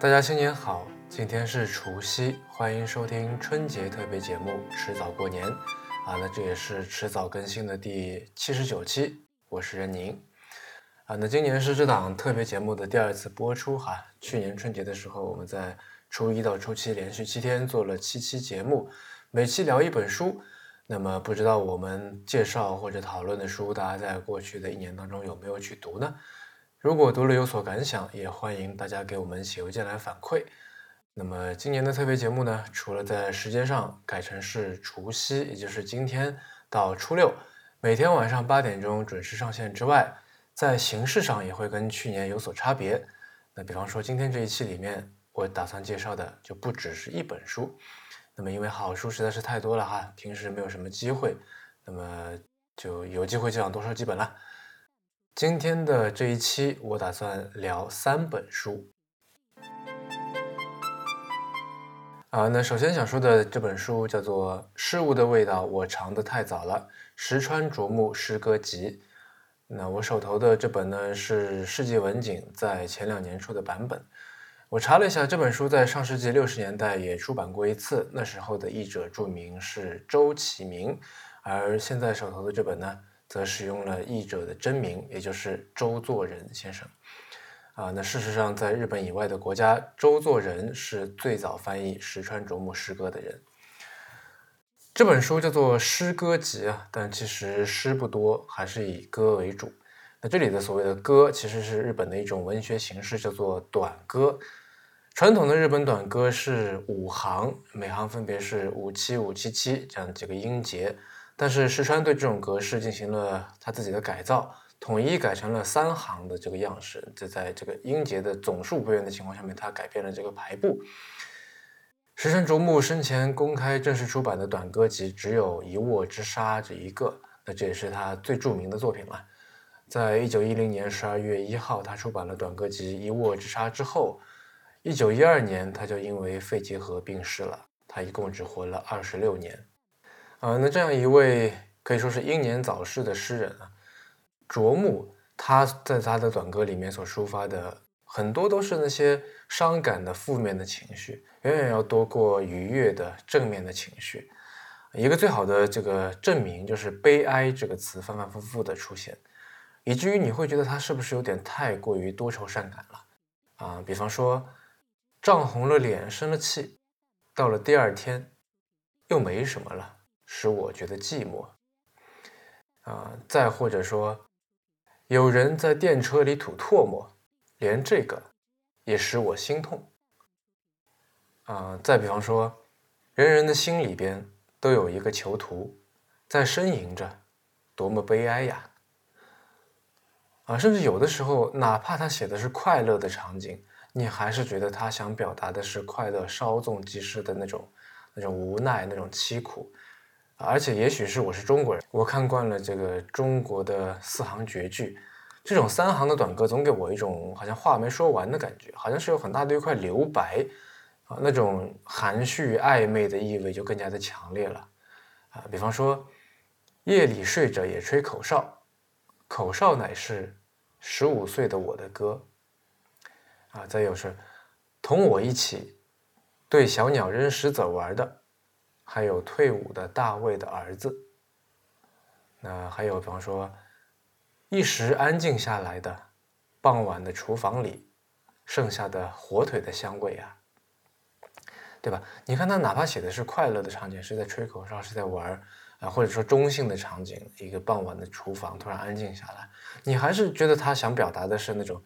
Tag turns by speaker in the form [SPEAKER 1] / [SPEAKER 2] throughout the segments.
[SPEAKER 1] 大家新年好，今天是除夕，欢迎收听春节特别节目《迟早过年》啊，那这也是迟早更新的第七十九期，我是任宁啊，那今年是这档特别节目的第二次播出哈，去年春节的时候，我们在初一到初七连续七天做了七期节目，每期聊一本书，那么不知道我们介绍或者讨论的书，大家在过去的一年当中有没有去读呢？如果读了有所感想，也欢迎大家给我们写邮件来反馈。那么今年的特别节目呢，除了在时间上改成是除夕，也就是今天到初六，每天晚上八点钟准时上线之外，在形式上也会跟去年有所差别。那比方说今天这一期里面，我打算介绍的就不只是一本书。那么因为好书实在是太多了哈，平时没有什么机会，那么就有机会就想多说几本了。今天的这一期，我打算聊三本书。啊，那首先想说的这本书叫做《事物的味道》，我尝的太早了。石川啄木诗歌集。那我手头的这本呢是世纪文景在前两年出的版本。我查了一下，这本书在上世纪六十年代也出版过一次，那时候的译者注明是周启明，而现在手头的这本呢。则使用了译者的真名，也就是周作人先生。啊，那事实上，在日本以外的国家，周作人是最早翻译石川啄木诗歌的人。这本书叫做诗歌集啊，但其实诗不多，还是以歌为主。那这里的所谓的歌，其实是日本的一种文学形式，叫做短歌。传统的日本短歌是五行，每行分别是五七五七七这样几个音节。但是石川对这种格式进行了他自己的改造，统一改成了三行的这个样式。这在这个音节的总数不变的情况下面，他改变了这个排布。石川啄木生前公开正式出版的短歌集只有一握之沙这一个，那这也是他最著名的作品了。在一九一零年十二月一号，他出版了短歌集一握之沙之后，一九一二年他就因为肺结核病逝了，他一共只活了二十六年。啊，那这样一位可以说是英年早逝的诗人啊，卓木，他在他的短歌里面所抒发的很多都是那些伤感的负面的情绪，远远要多过愉悦的正面的情绪。一个最好的这个证明就是“悲哀”这个词反反复复的出现，以至于你会觉得他是不是有点太过于多愁善感了啊？比方说，涨红了脸，生了气，到了第二天又没什么了。使我觉得寂寞，啊，再或者说，有人在电车里吐唾沫，连这个也使我心痛，啊，再比方说，人人的心里边都有一个囚徒，在呻吟着，多么悲哀呀！啊，甚至有的时候，哪怕他写的是快乐的场景，你还是觉得他想表达的是快乐稍纵即逝的那种、那种无奈、那种凄苦。而且，也许是我是中国人，我看惯了这个中国的四行绝句，这种三行的短歌总给我一种好像话没说完的感觉，好像是有很大的一块留白，啊，那种含蓄暧昧的意味就更加的强烈了，啊，比方说，夜里睡着也吹口哨，口哨乃是十五岁的我的歌，啊，再有是同我一起对小鸟扔石子玩的。还有退伍的大卫的儿子，那还有比方说，一时安静下来的傍晚的厨房里，剩下的火腿的香味啊，对吧？你看他哪怕写的是快乐的场景，是在吹口哨，是在玩啊，或者说中性的场景，一个傍晚的厨房突然安静下来，你还是觉得他想表达的是那种，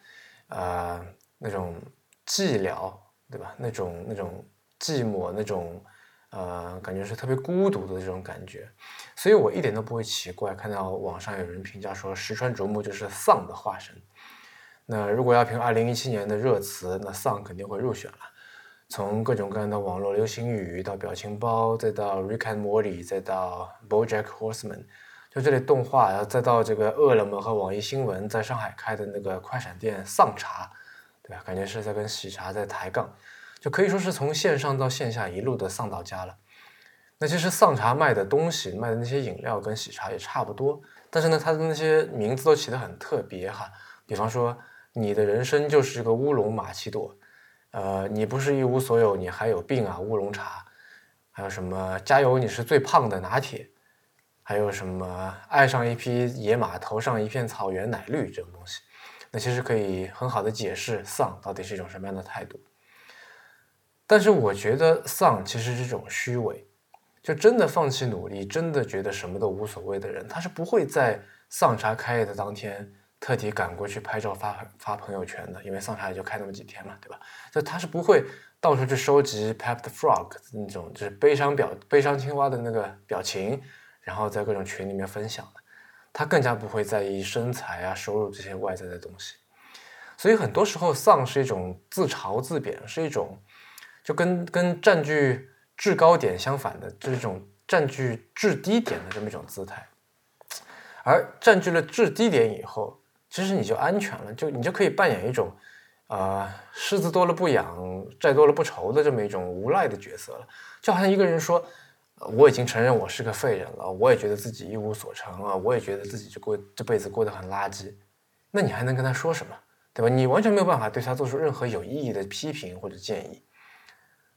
[SPEAKER 1] 呃，那种寂寥，对吧？那种那种寂寞，那种。呃，感觉是特别孤独的这种感觉，所以我一点都不会奇怪看到网上有人评价说石川啄木就是丧的化身。那如果要评二零一七年的热词，那丧肯定会入选了。从各种各样的网络流行语到表情包，再到 Rick and Morty，再到 BoJack Horseman，就这类动画，然后再到这个饿了么和网易新闻在上海开的那个快闪店丧茶，对吧？感觉是在跟喜茶在抬杠。就可以说是从线上到线下一路的丧到家了。那其实丧茶卖的东西、卖的那些饮料跟喜茶也差不多，但是呢，它的那些名字都起得很特别哈。比方说，你的人生就是个乌龙玛奇朵，呃，你不是一无所有，你还有病啊，乌龙茶，还有什么加油，你是最胖的拿铁，还有什么爱上一匹野马，头上一片草原奶绿这种东西，那其实可以很好的解释丧到底是一种什么样的态度。但是我觉得丧其实是一种虚伪，就真的放弃努力，真的觉得什么都无所谓的人，他是不会在丧茶开业的当天特地赶过去拍照发发朋友圈的，因为丧茶也就开那么几天嘛，对吧？就他是不会到处去收集 Pep the Frog 那种就是悲伤表悲伤青蛙的那个表情，然后在各种群里面分享的，他更加不会在意身材啊、收入这些外在的东西。所以很多时候丧是一种自嘲自贬，是一种。就跟跟占据制高点相反的，这种占据制低点的这么一种姿态。而占据了制低点以后，其实你就安全了，就你就可以扮演一种，呃，虱子多了不痒，债多了不愁的这么一种无赖的角色了。就好像一个人说，我已经承认我是个废人了，我也觉得自己一无所成啊，我也觉得自己就过这辈子过得很垃圾，那你还能跟他说什么，对吧？你完全没有办法对他做出任何有意义的批评或者建议。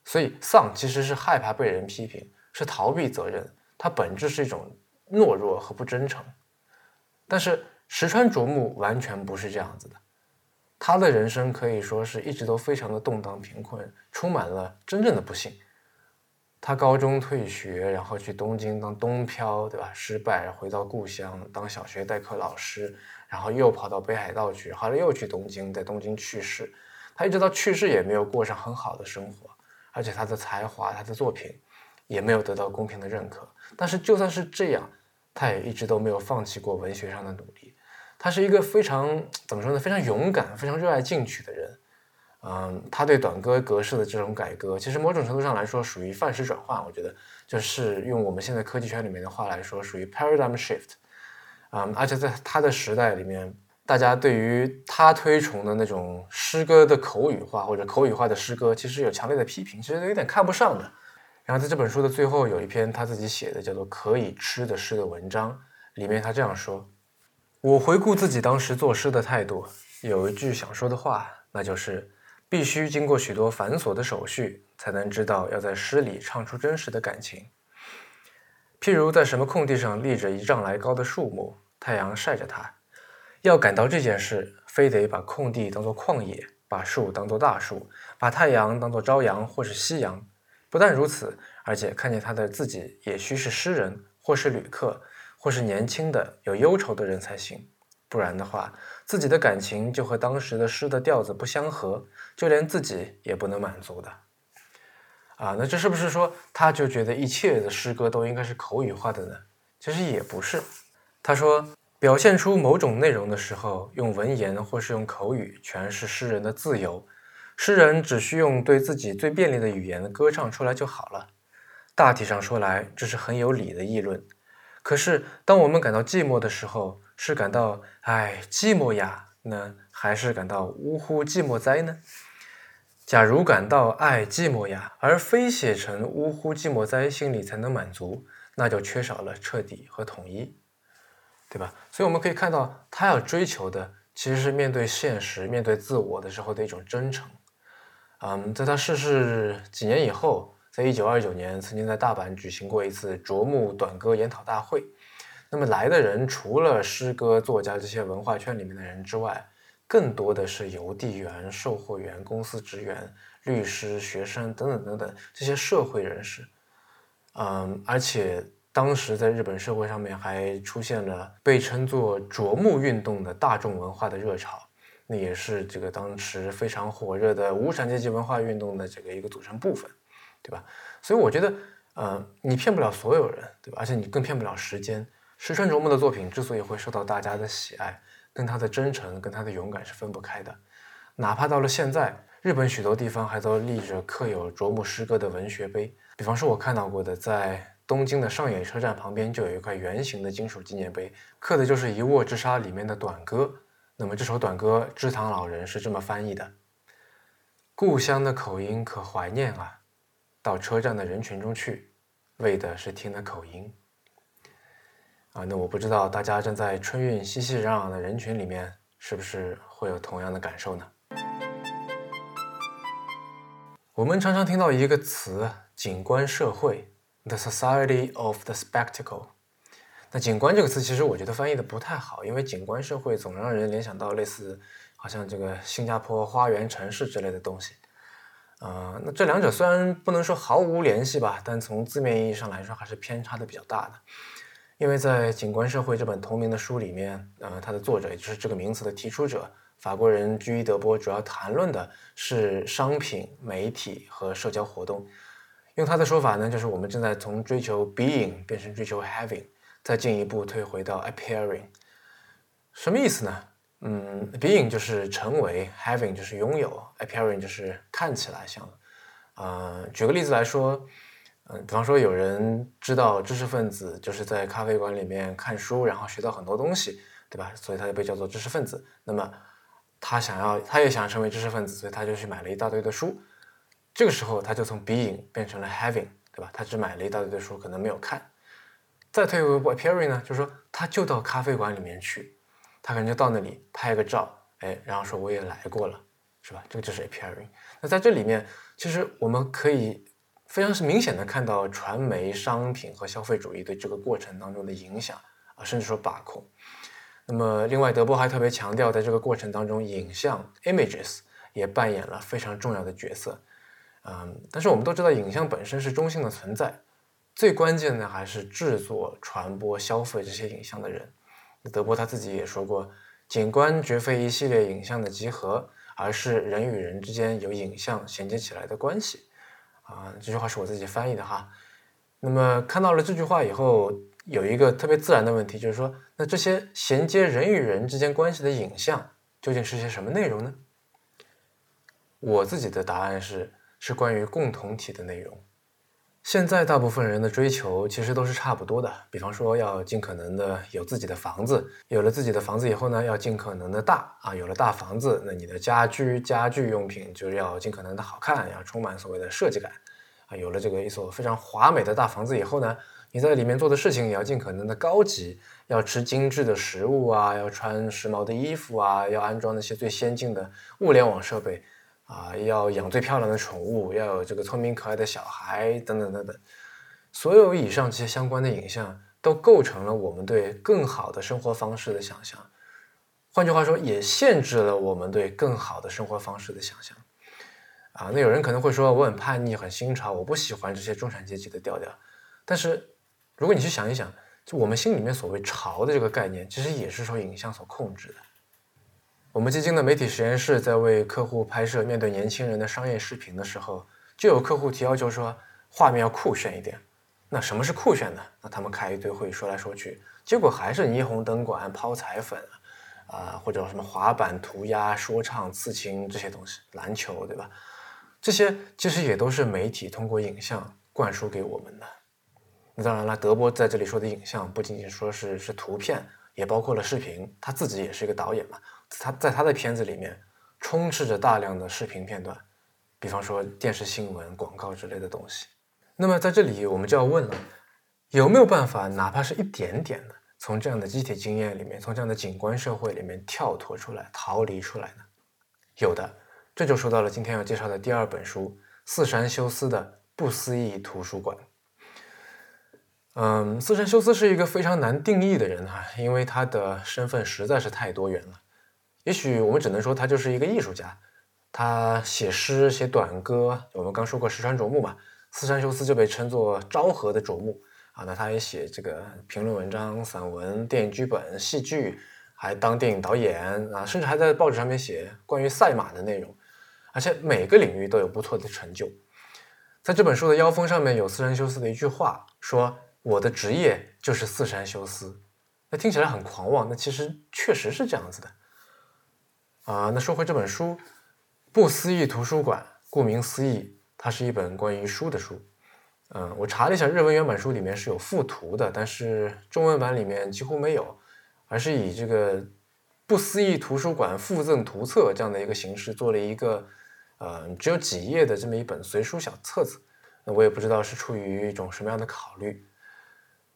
[SPEAKER 1] 所以丧其实是害怕被人批评，是逃避责任，它本质是一种懦弱和不真诚。但是石川啄木完全不是这样子的，他的人生可以说是一直都非常的动荡贫困，充满了真正的不幸。他高中退学，然后去东京当东漂，对吧？失败，回到故乡当小学代课老师，然后又跑到北海道去，后来又去东京，在东京去世。他一直到去世也没有过上很好的生活。而且他的才华，他的作品也没有得到公平的认可。但是就算是这样，他也一直都没有放弃过文学上的努力。他是一个非常怎么说呢？非常勇敢、非常热爱进取的人。嗯，他对短歌格式的这种改革，其实某种程度上来说属于范式转换。我觉得就是用我们现在科技圈里面的话来说，属于 paradigm shift。嗯，而且在他的时代里面。大家对于他推崇的那种诗歌的口语化或者口语化的诗歌，其实有强烈的批评，其实有点看不上的。然后在这本书的最后有一篇他自己写的叫做《可以吃的诗》的文章，里面他这样说：“我回顾自己当时作诗的态度，有一句想说的话，那就是必须经过许多繁琐的手续，才能知道要在诗里唱出真实的感情。譬如在什么空地上立着一丈来高的树木，太阳晒着它。”要感到这件事，非得把空地当作旷野，把树当作大树，把太阳当作朝阳或是夕阳。不但如此，而且看见他的自己也需是诗人，或是旅客，或是年轻的有忧愁的人才行。不然的话，自己的感情就和当时的诗的调子不相合，就连自己也不能满足的。啊，那这是不是说他就觉得一切的诗歌都应该是口语化的呢？其实也不是。他说。表现出某种内容的时候，用文言或是用口语，诠释诗人的自由。诗人只需用对自己最便利的语言歌唱出来就好了。大体上说来，这是很有理的议论。可是，当我们感到寂寞的时候，是感到“唉，寂寞呀”呢，还是感到“呜呼，寂寞哉”呢？假如感到“唉，寂寞呀”，而非写成“呜呼，寂寞哉”，心里才能满足，那就缺少了彻底和统一。对吧？所以我们可以看到，他要追求的其实是面对现实、面对自我的时候的一种真诚。嗯，在他逝世几年以后，在一九二九年，曾经在大阪举行过一次啄木短歌研讨大会。那么来的人除了诗歌作家这些文化圈里面的人之外，更多的是邮递员、售货员、公司职员、律师、学生等等等等这些社会人士。嗯，而且。当时在日本社会上面还出现了被称作“啄木运动”的大众文化的热潮，那也是这个当时非常火热的无产阶级文化运动的这个一个组成部分，对吧？所以我觉得，呃，你骗不了所有人，对吧？而且你更骗不了时间。石川啄木的作品之所以会受到大家的喜爱，跟他的真诚、跟他的勇敢是分不开的。哪怕到了现在，日本许多地方还都立着刻有啄木诗歌的文学碑，比方说我看到过的在。东京的上野车站旁边就有一块圆形的金属纪念碑，刻的就是《一握之沙》里面的短歌。那么这首短歌，知堂老人是这么翻译的：“故乡的口音可怀念啊，到车站的人群中去，为的是听的口音。”啊，那我不知道大家站在春运熙熙攘攘的人群里面，是不是会有同样的感受呢？我们常常听到一个词“景观社会 ”，the society of the spectacle。那“景观”这个词，其实我觉得翻译的不太好，因为“景观社会”总让人联想到类似，好像这个新加坡花园城市之类的东西。啊，那这两者虽然不能说毫无联系吧，但从字面意义上来说，还是偏差的比较大的。因为在《景观社会》这本同名的书里面，呃，它的作者也就是这个名词的提出者。法国人居伊德波主要谈论的是商品、媒体和社交活动。用他的说法呢，就是我们正在从追求 being 变成追求 having，再进一步退回到 appearing。什么意思呢？嗯，being 就是成为，having 就是拥有，appearing 就是看起来像。啊，举个例子来说，嗯，比方说有人知道知识分子就是在咖啡馆里面看书，然后学到很多东西，对吧？所以他就被叫做知识分子。那么他想要，他也想成为知识分子，所以他就去买了一大堆的书。这个时候，他就从 being 变成了 having，对吧？他只买了一大堆的书，可能没有看。再退回 appearing 呢，就是说，他就到咖啡馆里面去，他可能就到那里拍个照，哎，然后说我也来过了，是吧？这个就是 appearing。那在这里面，其实我们可以非常是明显的看到传媒、商品和消费主义对这个过程当中的影响啊，甚至说把控。那么，另外，德波还特别强调，在这个过程当中，影像 （images） 也扮演了非常重要的角色。嗯，但是我们都知道，影像本身是中性的存在，最关键的还是制作、传播、消费这些影像的人。德波他自己也说过，景观绝非一系列影像的集合，而是人与人之间由影像衔接起来的关系。啊，这句话是我自己翻译的哈。那么看到了这句话以后。有一个特别自然的问题，就是说，那这些衔接人与人之间关系的影像究竟是些什么内容呢？我自己的答案是，是关于共同体的内容。现在大部分人的追求其实都是差不多的，比方说要尽可能的有自己的房子，有了自己的房子以后呢，要尽可能的大啊，有了大房子，那你的家居家具用品就要尽可能的好看，要充满所谓的设计感啊，有了这个一所非常华美的大房子以后呢。你在里面做的事情也要尽可能的高级，要吃精致的食物啊，要穿时髦的衣服啊，要安装那些最先进的物联网设备啊，要养最漂亮的宠物，要有这个聪明可爱的小孩等等等等。所有以上这些相关的影像，都构成了我们对更好的生活方式的想象。换句话说，也限制了我们对更好的生活方式的想象。啊，那有人可能会说，我很叛逆，很新潮，我不喜欢这些中产阶级的调调，但是。如果你去想一想，就我们心里面所谓“潮”的这个概念，其实也是受影像所控制的。我们基金的媒体实验室在为客户拍摄面对年轻人的商业视频的时候，就有客户提要求说，画面要酷炫一点。那什么是酷炫呢？那他们开一堆会说来说去，结果还是霓虹灯管、抛彩粉啊，或者什么滑板、涂鸦、说唱、刺青这些东西，篮球，对吧？这些其实也都是媒体通过影像灌输给我们的。那当然了，德波在这里说的影像不仅仅说是是图片，也包括了视频。他自己也是一个导演嘛，他在他的片子里面充斥着大量的视频片段，比方说电视新闻、广告之类的东西。那么在这里我们就要问了，有没有办法，哪怕是一点点的，从这样的集体经验里面，从这样的景观社会里面跳脱出来、逃离出来呢？有的，这就说到了今天要介绍的第二本书《四山修斯的不思议图书馆》。嗯，四山修斯是一个非常难定义的人哈，因为他的身份实在是太多元了。也许我们只能说他就是一个艺术家，他写诗、写短歌。我们刚说过石川啄木嘛，四山修斯就被称作昭和的啄木啊。那他也写这个评论文章、散文、电影剧本、戏剧，还当电影导演啊，甚至还在报纸上面写关于赛马的内容，而且每个领域都有不错的成就。在这本书的腰封上面有四山修斯的一句话说。我的职业就是四山修斯，那听起来很狂妄，那其实确实是这样子的啊。那说回这本书，《不思议图书馆》，顾名思义，它是一本关于书的书。嗯，我查了一下，日文原版书里面是有附图的，但是中文版里面几乎没有，而是以这个《不思议图书馆附赠图册》这样的一个形式做了一个呃只有几页的这么一本随书小册子。那我也不知道是出于一种什么样的考虑。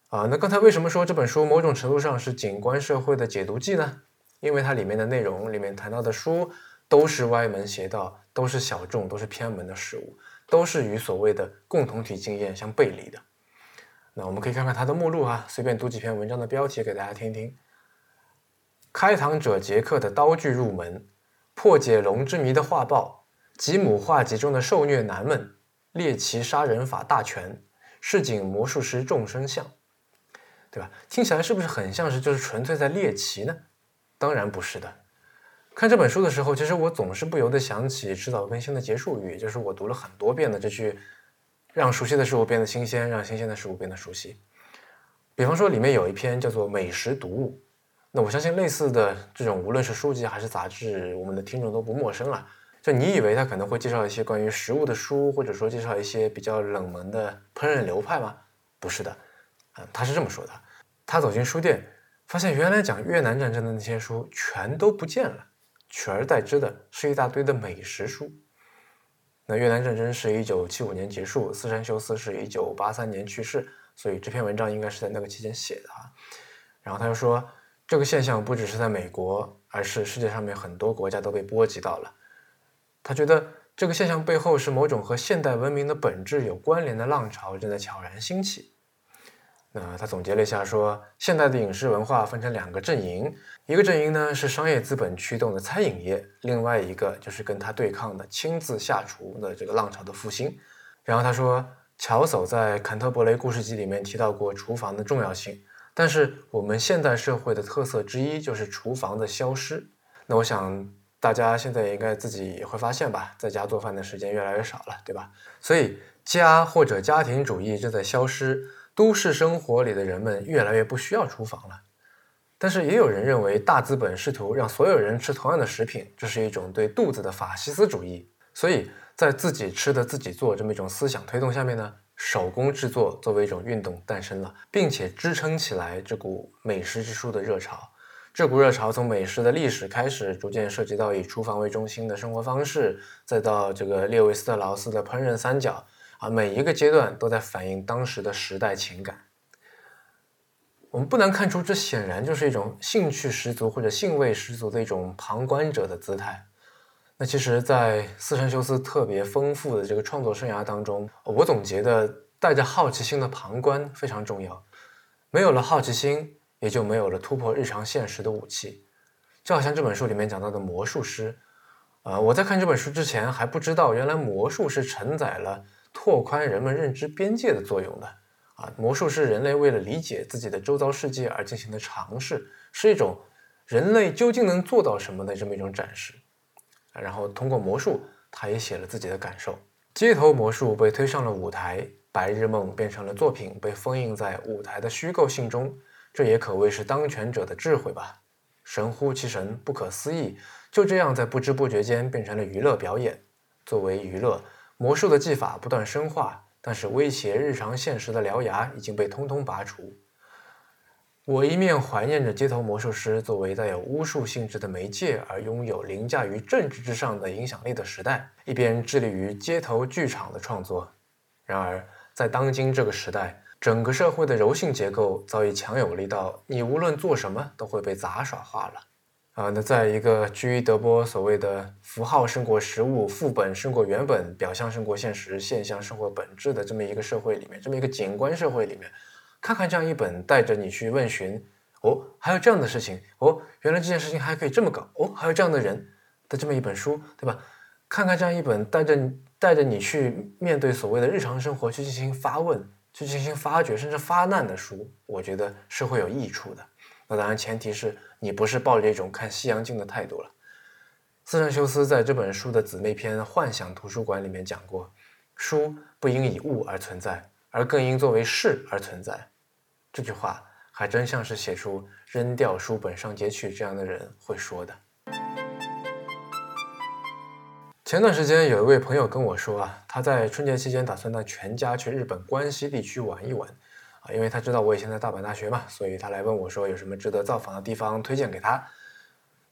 [SPEAKER 1] 啊，那刚才为什么说这本书某种程度上是景观社会的解读记呢？因为它里面的内容里面谈到的书都是歪门邪道，都是小众，都是偏门的事物。都是与所谓的共同体经验相背离的。那我们可以看看它的目录啊，随便读几篇文章的标题给大家听听。开膛者杰克的刀具入门，破解龙之谜的画报，吉姆画集中的受虐男们，猎奇杀人法大全，市井魔术师众生相，对吧？听起来是不是很像是就是纯粹在猎奇呢？当然不是的。看这本书的时候，其实我总是不由得想起迟早更新的结束语，就是我读了很多遍的这句。让熟悉的事物变得新鲜，让新鲜的事物变得熟悉。比方说，里面有一篇叫做《美食读物》，那我相信类似的这种，无论是书籍还是杂志，我们的听众都不陌生了。就你以为他可能会介绍一些关于食物的书，或者说介绍一些比较冷门的烹饪流派吗？不是的，嗯，他是这么说的：他走进书店，发现原来讲越南战争的那些书全都不见了，取而代之的是一大堆的美食书。那越南战争是一九七五年结束，四山修斯是一九八三年去世，所以这篇文章应该是在那个期间写的啊。然后他又说，这个现象不只是在美国，而是世界上面很多国家都被波及到了。他觉得这个现象背后是某种和现代文明的本质有关联的浪潮正在悄然兴起。那他总结了一下，说现代的影视文化分成两个阵营，一个阵营呢是商业资本驱动的餐饮业，另外一个就是跟他对抗的亲自下厨的这个浪潮的复兴。然后他说，乔叟在《坎特伯雷故事集》里面提到过厨房的重要性，但是我们现代社会的特色之一就是厨房的消失。那我想大家现在应该自己也会发现吧，在家做饭的时间越来越少了，对吧？所以家或者家庭主义正在消失。都市生活里的人们越来越不需要厨房了，但是也有人认为大资本试图让所有人吃同样的食品，这是一种对肚子的法西斯主义。所以在自己吃的自己做这么一种思想推动下面呢，手工制作作为一种运动诞生了，并且支撑起来这股美食之书的热潮。这股热潮从美食的历史开始，逐渐涉及到以厨房为中心的生活方式，再到这个列维斯特劳斯的烹饪三角。啊，每一个阶段都在反映当时的时代情感。我们不难看出，这显然就是一种兴趣十足或者兴味十足的一种旁观者的姿态。那其实，在斯山修斯特别丰富的这个创作生涯当中，我总结的带着好奇心的旁观非常重要。没有了好奇心，也就没有了突破日常现实的武器。就好像这本书里面讲到的魔术师，呃，我在看这本书之前还不知道，原来魔术是承载了。拓宽人们认知边界的作用的啊，魔术是人类为了理解自己的周遭世界而进行的尝试，是一种人类究竟能做到什么的这么一种展示。然后通过魔术，他也写了自己的感受。街头魔术被推上了舞台，白日梦变成了作品，被封印在舞台的虚构性中。这也可谓是当权者的智慧吧，神乎其神，不可思议。就这样在不知不觉间变成了娱乐表演，作为娱乐。魔术的技法不断深化，但是威胁日常现实的獠牙已经被通通拔除。我一面怀念着街头魔术师作为带有巫术性质的媒介而拥有凌驾于政治之上的影响力的时代，一边致力于街头剧场的创作。然而，在当今这个时代，整个社会的柔性结构早已强有力到你无论做什么都会被杂耍化了。啊，那在一个居于德波所谓的符号胜过实物、副本胜过原本、表象胜过现实、现象胜过本质的这么一个社会里面，这么一个景观社会里面，看看这样一本带着你去问询，哦，还有这样的事情，哦，原来这件事情还可以这么搞，哦，还有这样的人的这么一本书，对吧？看看这样一本带着带着你去面对所谓的日常生活去进行发问、去进行发掘，甚至发难的书，我觉得是会有益处的。那当然，前提是你不是抱着一种看西洋镜的态度了。斯山修斯在这本书的姊妹篇《幻想图书馆》里面讲过，书不应以物而存在，而更应作为事而存在。这句话还真像是写出“扔掉书本上街去”这样的人会说的。前段时间有一位朋友跟我说啊，他在春节期间打算带全家去日本关西地区玩一玩。啊，因为他知道我以前在大阪大学嘛，所以他来问我说有什么值得造访的地方推荐给他。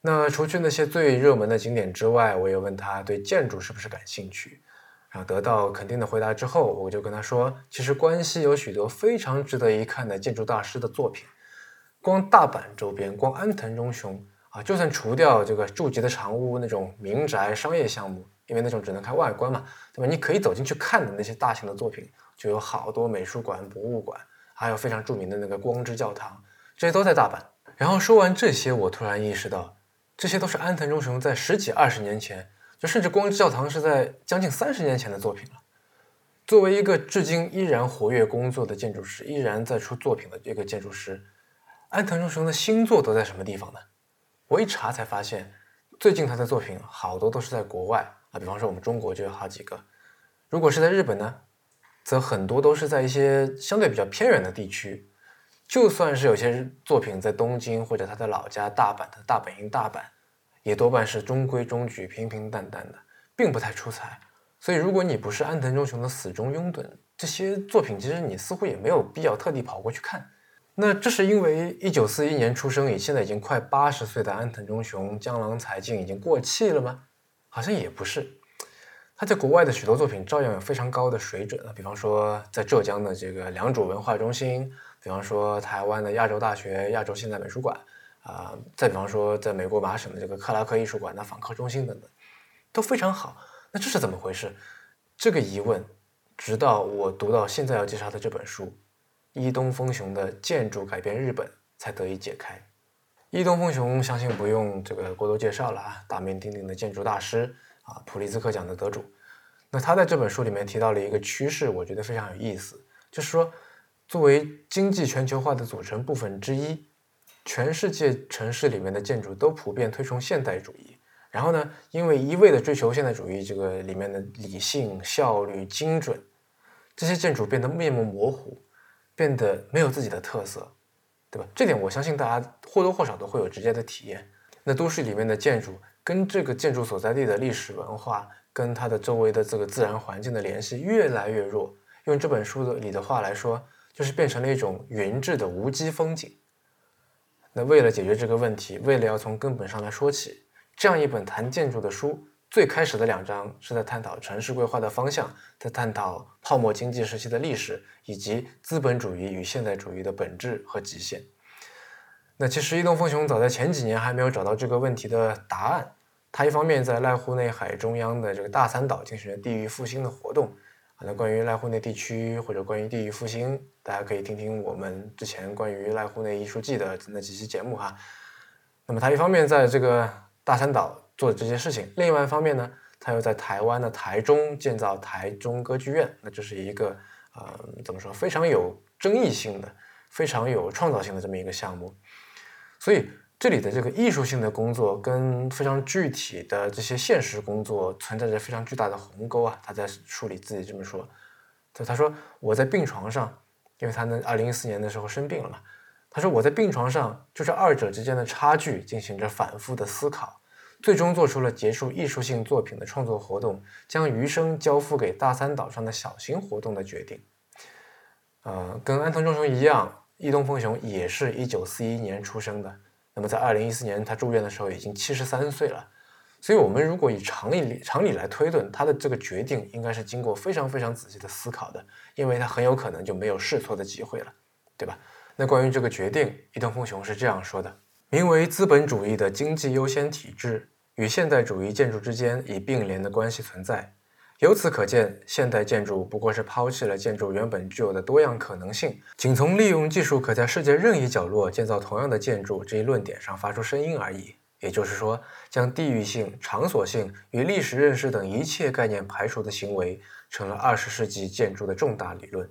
[SPEAKER 1] 那除去那些最热门的景点之外，我也问他对建筑是不是感兴趣。然后得到肯定的回答之后，我就跟他说，其实关西有许多非常值得一看的建筑大师的作品。光大阪周边，光安藤忠雄啊，就算除掉这个住吉的长屋那种民宅商业项目，因为那种只能看外观嘛，对吧？你可以走进去看的那些大型的作品，就有好多美术馆、博物馆，还有非常著名的那个光之教堂，这些都在大阪。然后说完这些，我突然意识到，这些都是安藤忠雄在十几二十年前，就甚至光之教堂是在将近三十年前的作品了。作为一个至今依然活跃工作的建筑师，依然在出作品的一个建筑师，安藤忠雄的新作都在什么地方呢？我一查才发现，最近他的作品好多都是在国外啊，比方说我们中国就有好几个。如果是在日本呢，则很多都是在一些相对比较偏远的地区。就算是有些作品在东京或者他的老家大阪的大本营大阪，也多半是中规中矩、平平淡淡的，并不太出彩。所以，如果你不是安藤忠雄的死忠拥趸，这些作品其实你似乎也没有必要特地跑过去看。那这是因为一九四一年出生，以现在已经快八十岁的安藤忠雄江郎才尽，已经过气了吗？好像也不是。他在国外的许多作品照样有非常高的水准啊，比方说在浙江的这个良渚文化中心，比方说台湾的亚洲大学亚洲现代美术馆啊，再比方说在美国麻省的这个克拉克艺术馆的访客中心等等，都非常好。那这是怎么回事？这个疑问，直到我读到现在要介绍的这本书《伊东丰雄的建筑改变日本》才得以解开。伊东丰雄相信不用这个过多介绍了啊，大名鼎鼎的建筑大师啊，普利兹克奖的得主。那他在这本书里面提到了一个趋势，我觉得非常有意思，就是说，作为经济全球化的组成部分之一，全世界城市里面的建筑都普遍推崇现代主义。然后呢？因为一味的追求现代主义，这个里面的理性、效率、精准，这些建筑变得面目模糊，变得没有自己的特色，对吧？这点我相信大家或多或少都会有直接的体验。那都市里面的建筑跟这个建筑所在地的历史文化，跟它的周围的这个自然环境的联系越来越弱。用这本书的里的话来说，就是变成了一种云质的无机风景。那为了解决这个问题，为了要从根本上来说起。这样一本谈建筑的书，最开始的两章是在探讨城市规划的方向，在探讨泡沫经济时期的历史，以及资本主义与现代主义的本质和极限。那其实伊东丰雄早在前几年还没有找到这个问题的答案。他一方面在濑户内海中央的这个大三岛进行了地域复兴的活动啊。那关于濑户内地区或者关于地域复兴，大家可以听听我们之前关于濑户内艺术季的那几期节目哈。那么他一方面在这个大三岛做的这些事情，另外一方面呢，他又在台湾的台中建造台中歌剧院，那这是一个呃怎么说非常有争议性的、非常有创造性的这么一个项目。所以这里的这个艺术性的工作跟非常具体的这些现实工作存在着非常巨大的鸿沟啊。他在书里自己这么说，他他说我在病床上，因为他呢二零一四年的时候生病了嘛，他说我在病床上就是二者之间的差距进行着反复的思考。最终做出了结束艺术性作品的创作活动，将余生交付给大三岛上的小型活动的决定。呃，跟安藤忠雄一样，伊东丰雄也是一九四一年出生的。那么在二零一四年他住院的时候已经七十三岁了。所以，我们如果以常理常理来推断，他的这个决定应该是经过非常非常仔细的思考的，因为他很有可能就没有试错的机会了，对吧？那关于这个决定，伊东丰雄是这样说的。名为资本主义的经济优先体制与现代主义建筑之间以并联的关系存在。由此可见，现代建筑不过是抛弃了建筑原本具有的多样可能性，仅从利用技术可在世界任意角落建造同样的建筑这一论点上发出声音而已。也就是说，将地域性、场所性与历史认识等一切概念排除的行为，成了二十世纪建筑的重大理论。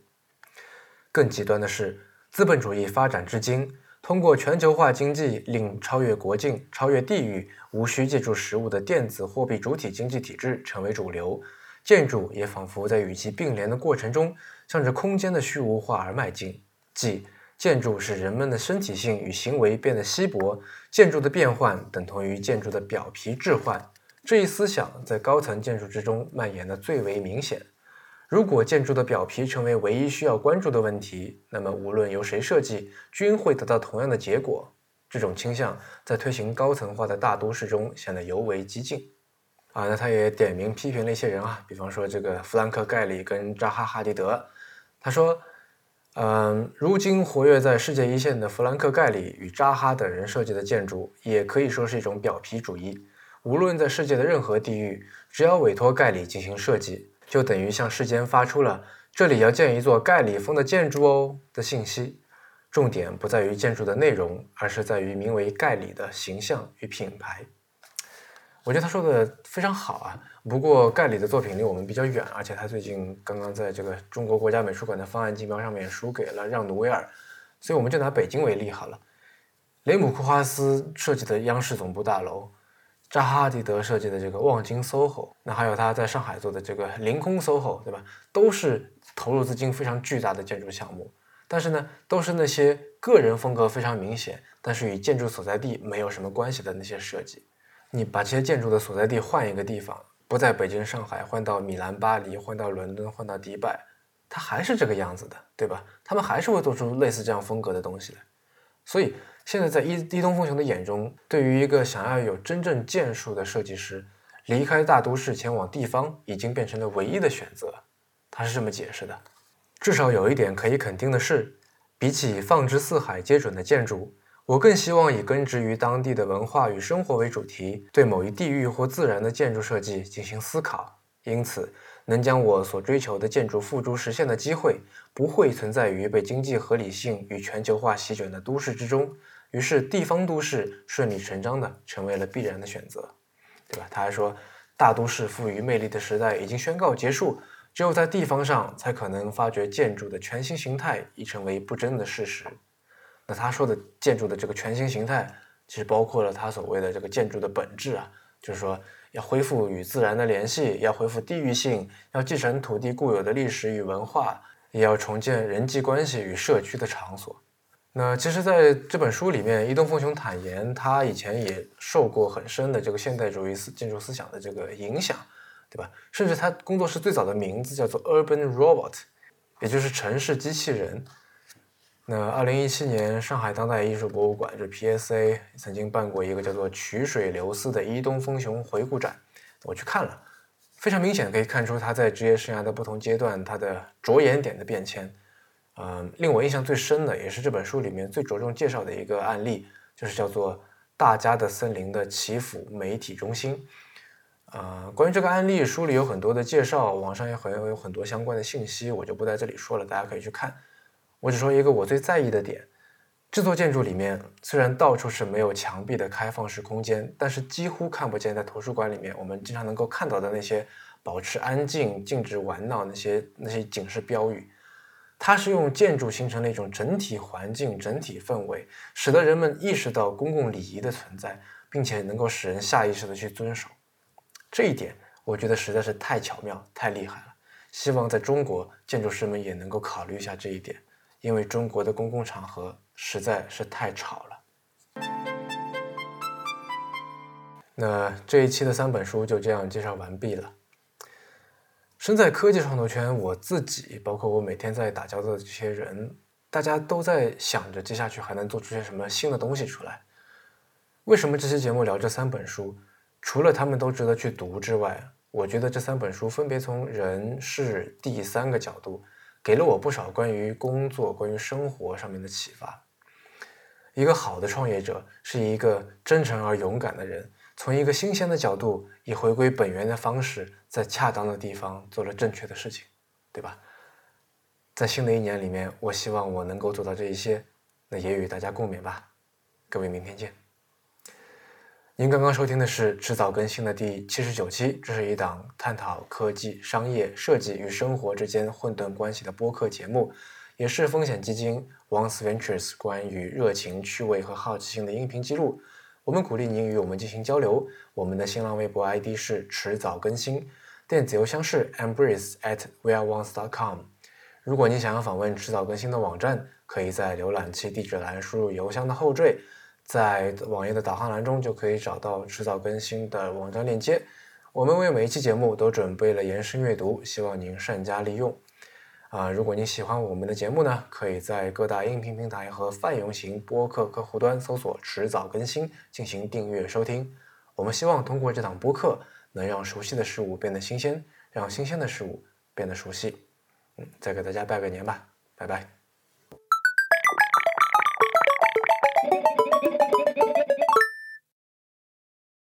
[SPEAKER 1] 更极端的是，资本主义发展至今。通过全球化经济，令超越国境、超越地域、无需借助实物的电子货币主体经济体制成为主流，建筑也仿佛在与其并联的过程中，向着空间的虚无化而迈进。即建筑使人们的身体性与行为变得稀薄，建筑的变换等同于建筑的表皮置换。这一思想在高层建筑之中蔓延的最为明显。如果建筑的表皮成为唯一需要关注的问题，那么无论由谁设计，均会得到同样的结果。这种倾向在推行高层化的大都市中显得尤为激进。啊，那他也点名批评了一些人啊，比方说这个弗兰克·盖里跟扎哈·哈迪德。他说：“嗯，如今活跃在世界一线的弗兰克·盖里与扎哈等人设计的建筑，也可以说是一种表皮主义。”无论在世界的任何地域，只要委托盖里进行设计，就等于向世间发出了“这里要建一座盖里风的建筑哦”的信息。重点不在于建筑的内容，而是在于名为盖里的形象与品牌。我觉得他说的非常好啊。不过盖里的作品离我们比较远，而且他最近刚刚在这个中国国家美术馆的方案竞标上面输给了让努维尔，所以我们就拿北京为例好了。雷姆库哈斯设计的央视总部大楼，扎哈迪德设计的这个望京 SOHO，那还有他在上海做的这个凌空 SOHO，对吧？都是投入资金非常巨大的建筑项目。但是呢，都是那些个人风格非常明显，但是与建筑所在地没有什么关系的那些设计。你把这些建筑的所在地换一个地方，不在北京、上海，换到米兰、巴黎，换到伦敦，换到迪拜，它还是这个样子的，对吧？他们还是会做出类似这样风格的东西来。所以现在在伊伊东风雄的眼中，对于一个想要有真正建树的设计师，离开大都市前往地方，已经变成了唯一的选择。他是这么解释的。至少有一点可以肯定的是，比起放之四海皆准的建筑，我更希望以根植于当地的文化与生活为主题，对某一地域或自然的建筑设计进行思考。因此，能将我所追求的建筑付诸实现的机会，不会存在于被经济合理性与全球化席卷的都市之中。于是，地方都市顺理成章地成为了必然的选择，对吧？他还说，大都市赋予魅力的时代已经宣告结束。只有在地方上，才可能发掘建筑的全新形态，已成为不争的事实。那他说的建筑的这个全新形态，其实包括了他所谓的这个建筑的本质啊，就是说要恢复与自然的联系，要恢复地域性，要继承土地固有的历史与文化，也要重建人际关系与社区的场所。那其实，在这本书里面，伊东丰雄坦言，他以前也受过很深的这个现代主义思建筑思想的这个影响。对吧？甚至他工作室最早的名字叫做 Urban Robot，也就是城市机器人。那二零一七年，上海当代艺术博物馆，就 PSA，曾经办过一个叫做“曲水流丝”的伊东丰雄回顾展，我去看了，非常明显的可以看出他在职业生涯的不同阶段他的着眼点的变迁。嗯，令我印象最深的，也是这本书里面最着重介绍的一个案例，就是叫做“大家的森林”的祈福媒体中心。呃，关于这个案例，书里有很多的介绍，网上也很有很多相关的信息，我就不在这里说了，大家可以去看。我只说一个我最在意的点：这座建筑里面虽然到处是没有墙壁的开放式空间，但是几乎看不见在图书馆里面我们经常能够看到的那些保持安静、禁止玩闹那些那些警示标语。它是用建筑形成了一种整体环境、整体氛围，使得人们意识到公共礼仪的存在，并且能够使人下意识的去遵守。这一点我觉得实在是太巧妙、太厉害了。希望在中国建筑师们也能够考虑一下这一点，因为中国的公共场合实在是太吵了。那这一期的三本书就这样介绍完毕了。身在科技创作圈，我自己包括我每天在打交道的这些人，大家都在想着接下去还能做出些什么新的东西出来。为什么这期节目聊这三本书？除了他们都值得去读之外，我觉得这三本书分别从人、事、地三个角度，给了我不少关于工作、关于生活上面的启发。一个好的创业者是一个真诚而勇敢的人，从一个新鲜的角度，以回归本源的方式，在恰当的地方做了正确的事情，对吧？在新的一年里面，我希望我能够做到这一些，那也与大家共勉吧。各位，明天见。您刚刚收听的是迟早更新的第七十九期，这是一档探讨科技、商业、设计与生活之间混沌关系的播客节目，也是风险基金 Once Ventures 关于热情、趣味和好奇心的音频记录。我们鼓励您与我们进行交流。我们的新浪微博 ID 是迟早更新，电子邮箱是 embrace at weareones.com。如果您想要访问迟早更新的网站，可以在浏览器地址栏输入邮箱的后缀。在网页的导航栏中就可以找到迟早更新的网站链接。我们为每一期节目都准备了延伸阅读，希望您善加利用。啊，如果您喜欢我们的节目呢，可以在各大音频平台和泛用型播客客户端搜索“迟早更新”进行订阅收听。我们希望通过这档播客，能让熟悉的事物变得新鲜，让新鲜的事物变得熟悉。嗯，再给大家拜个年吧，拜拜。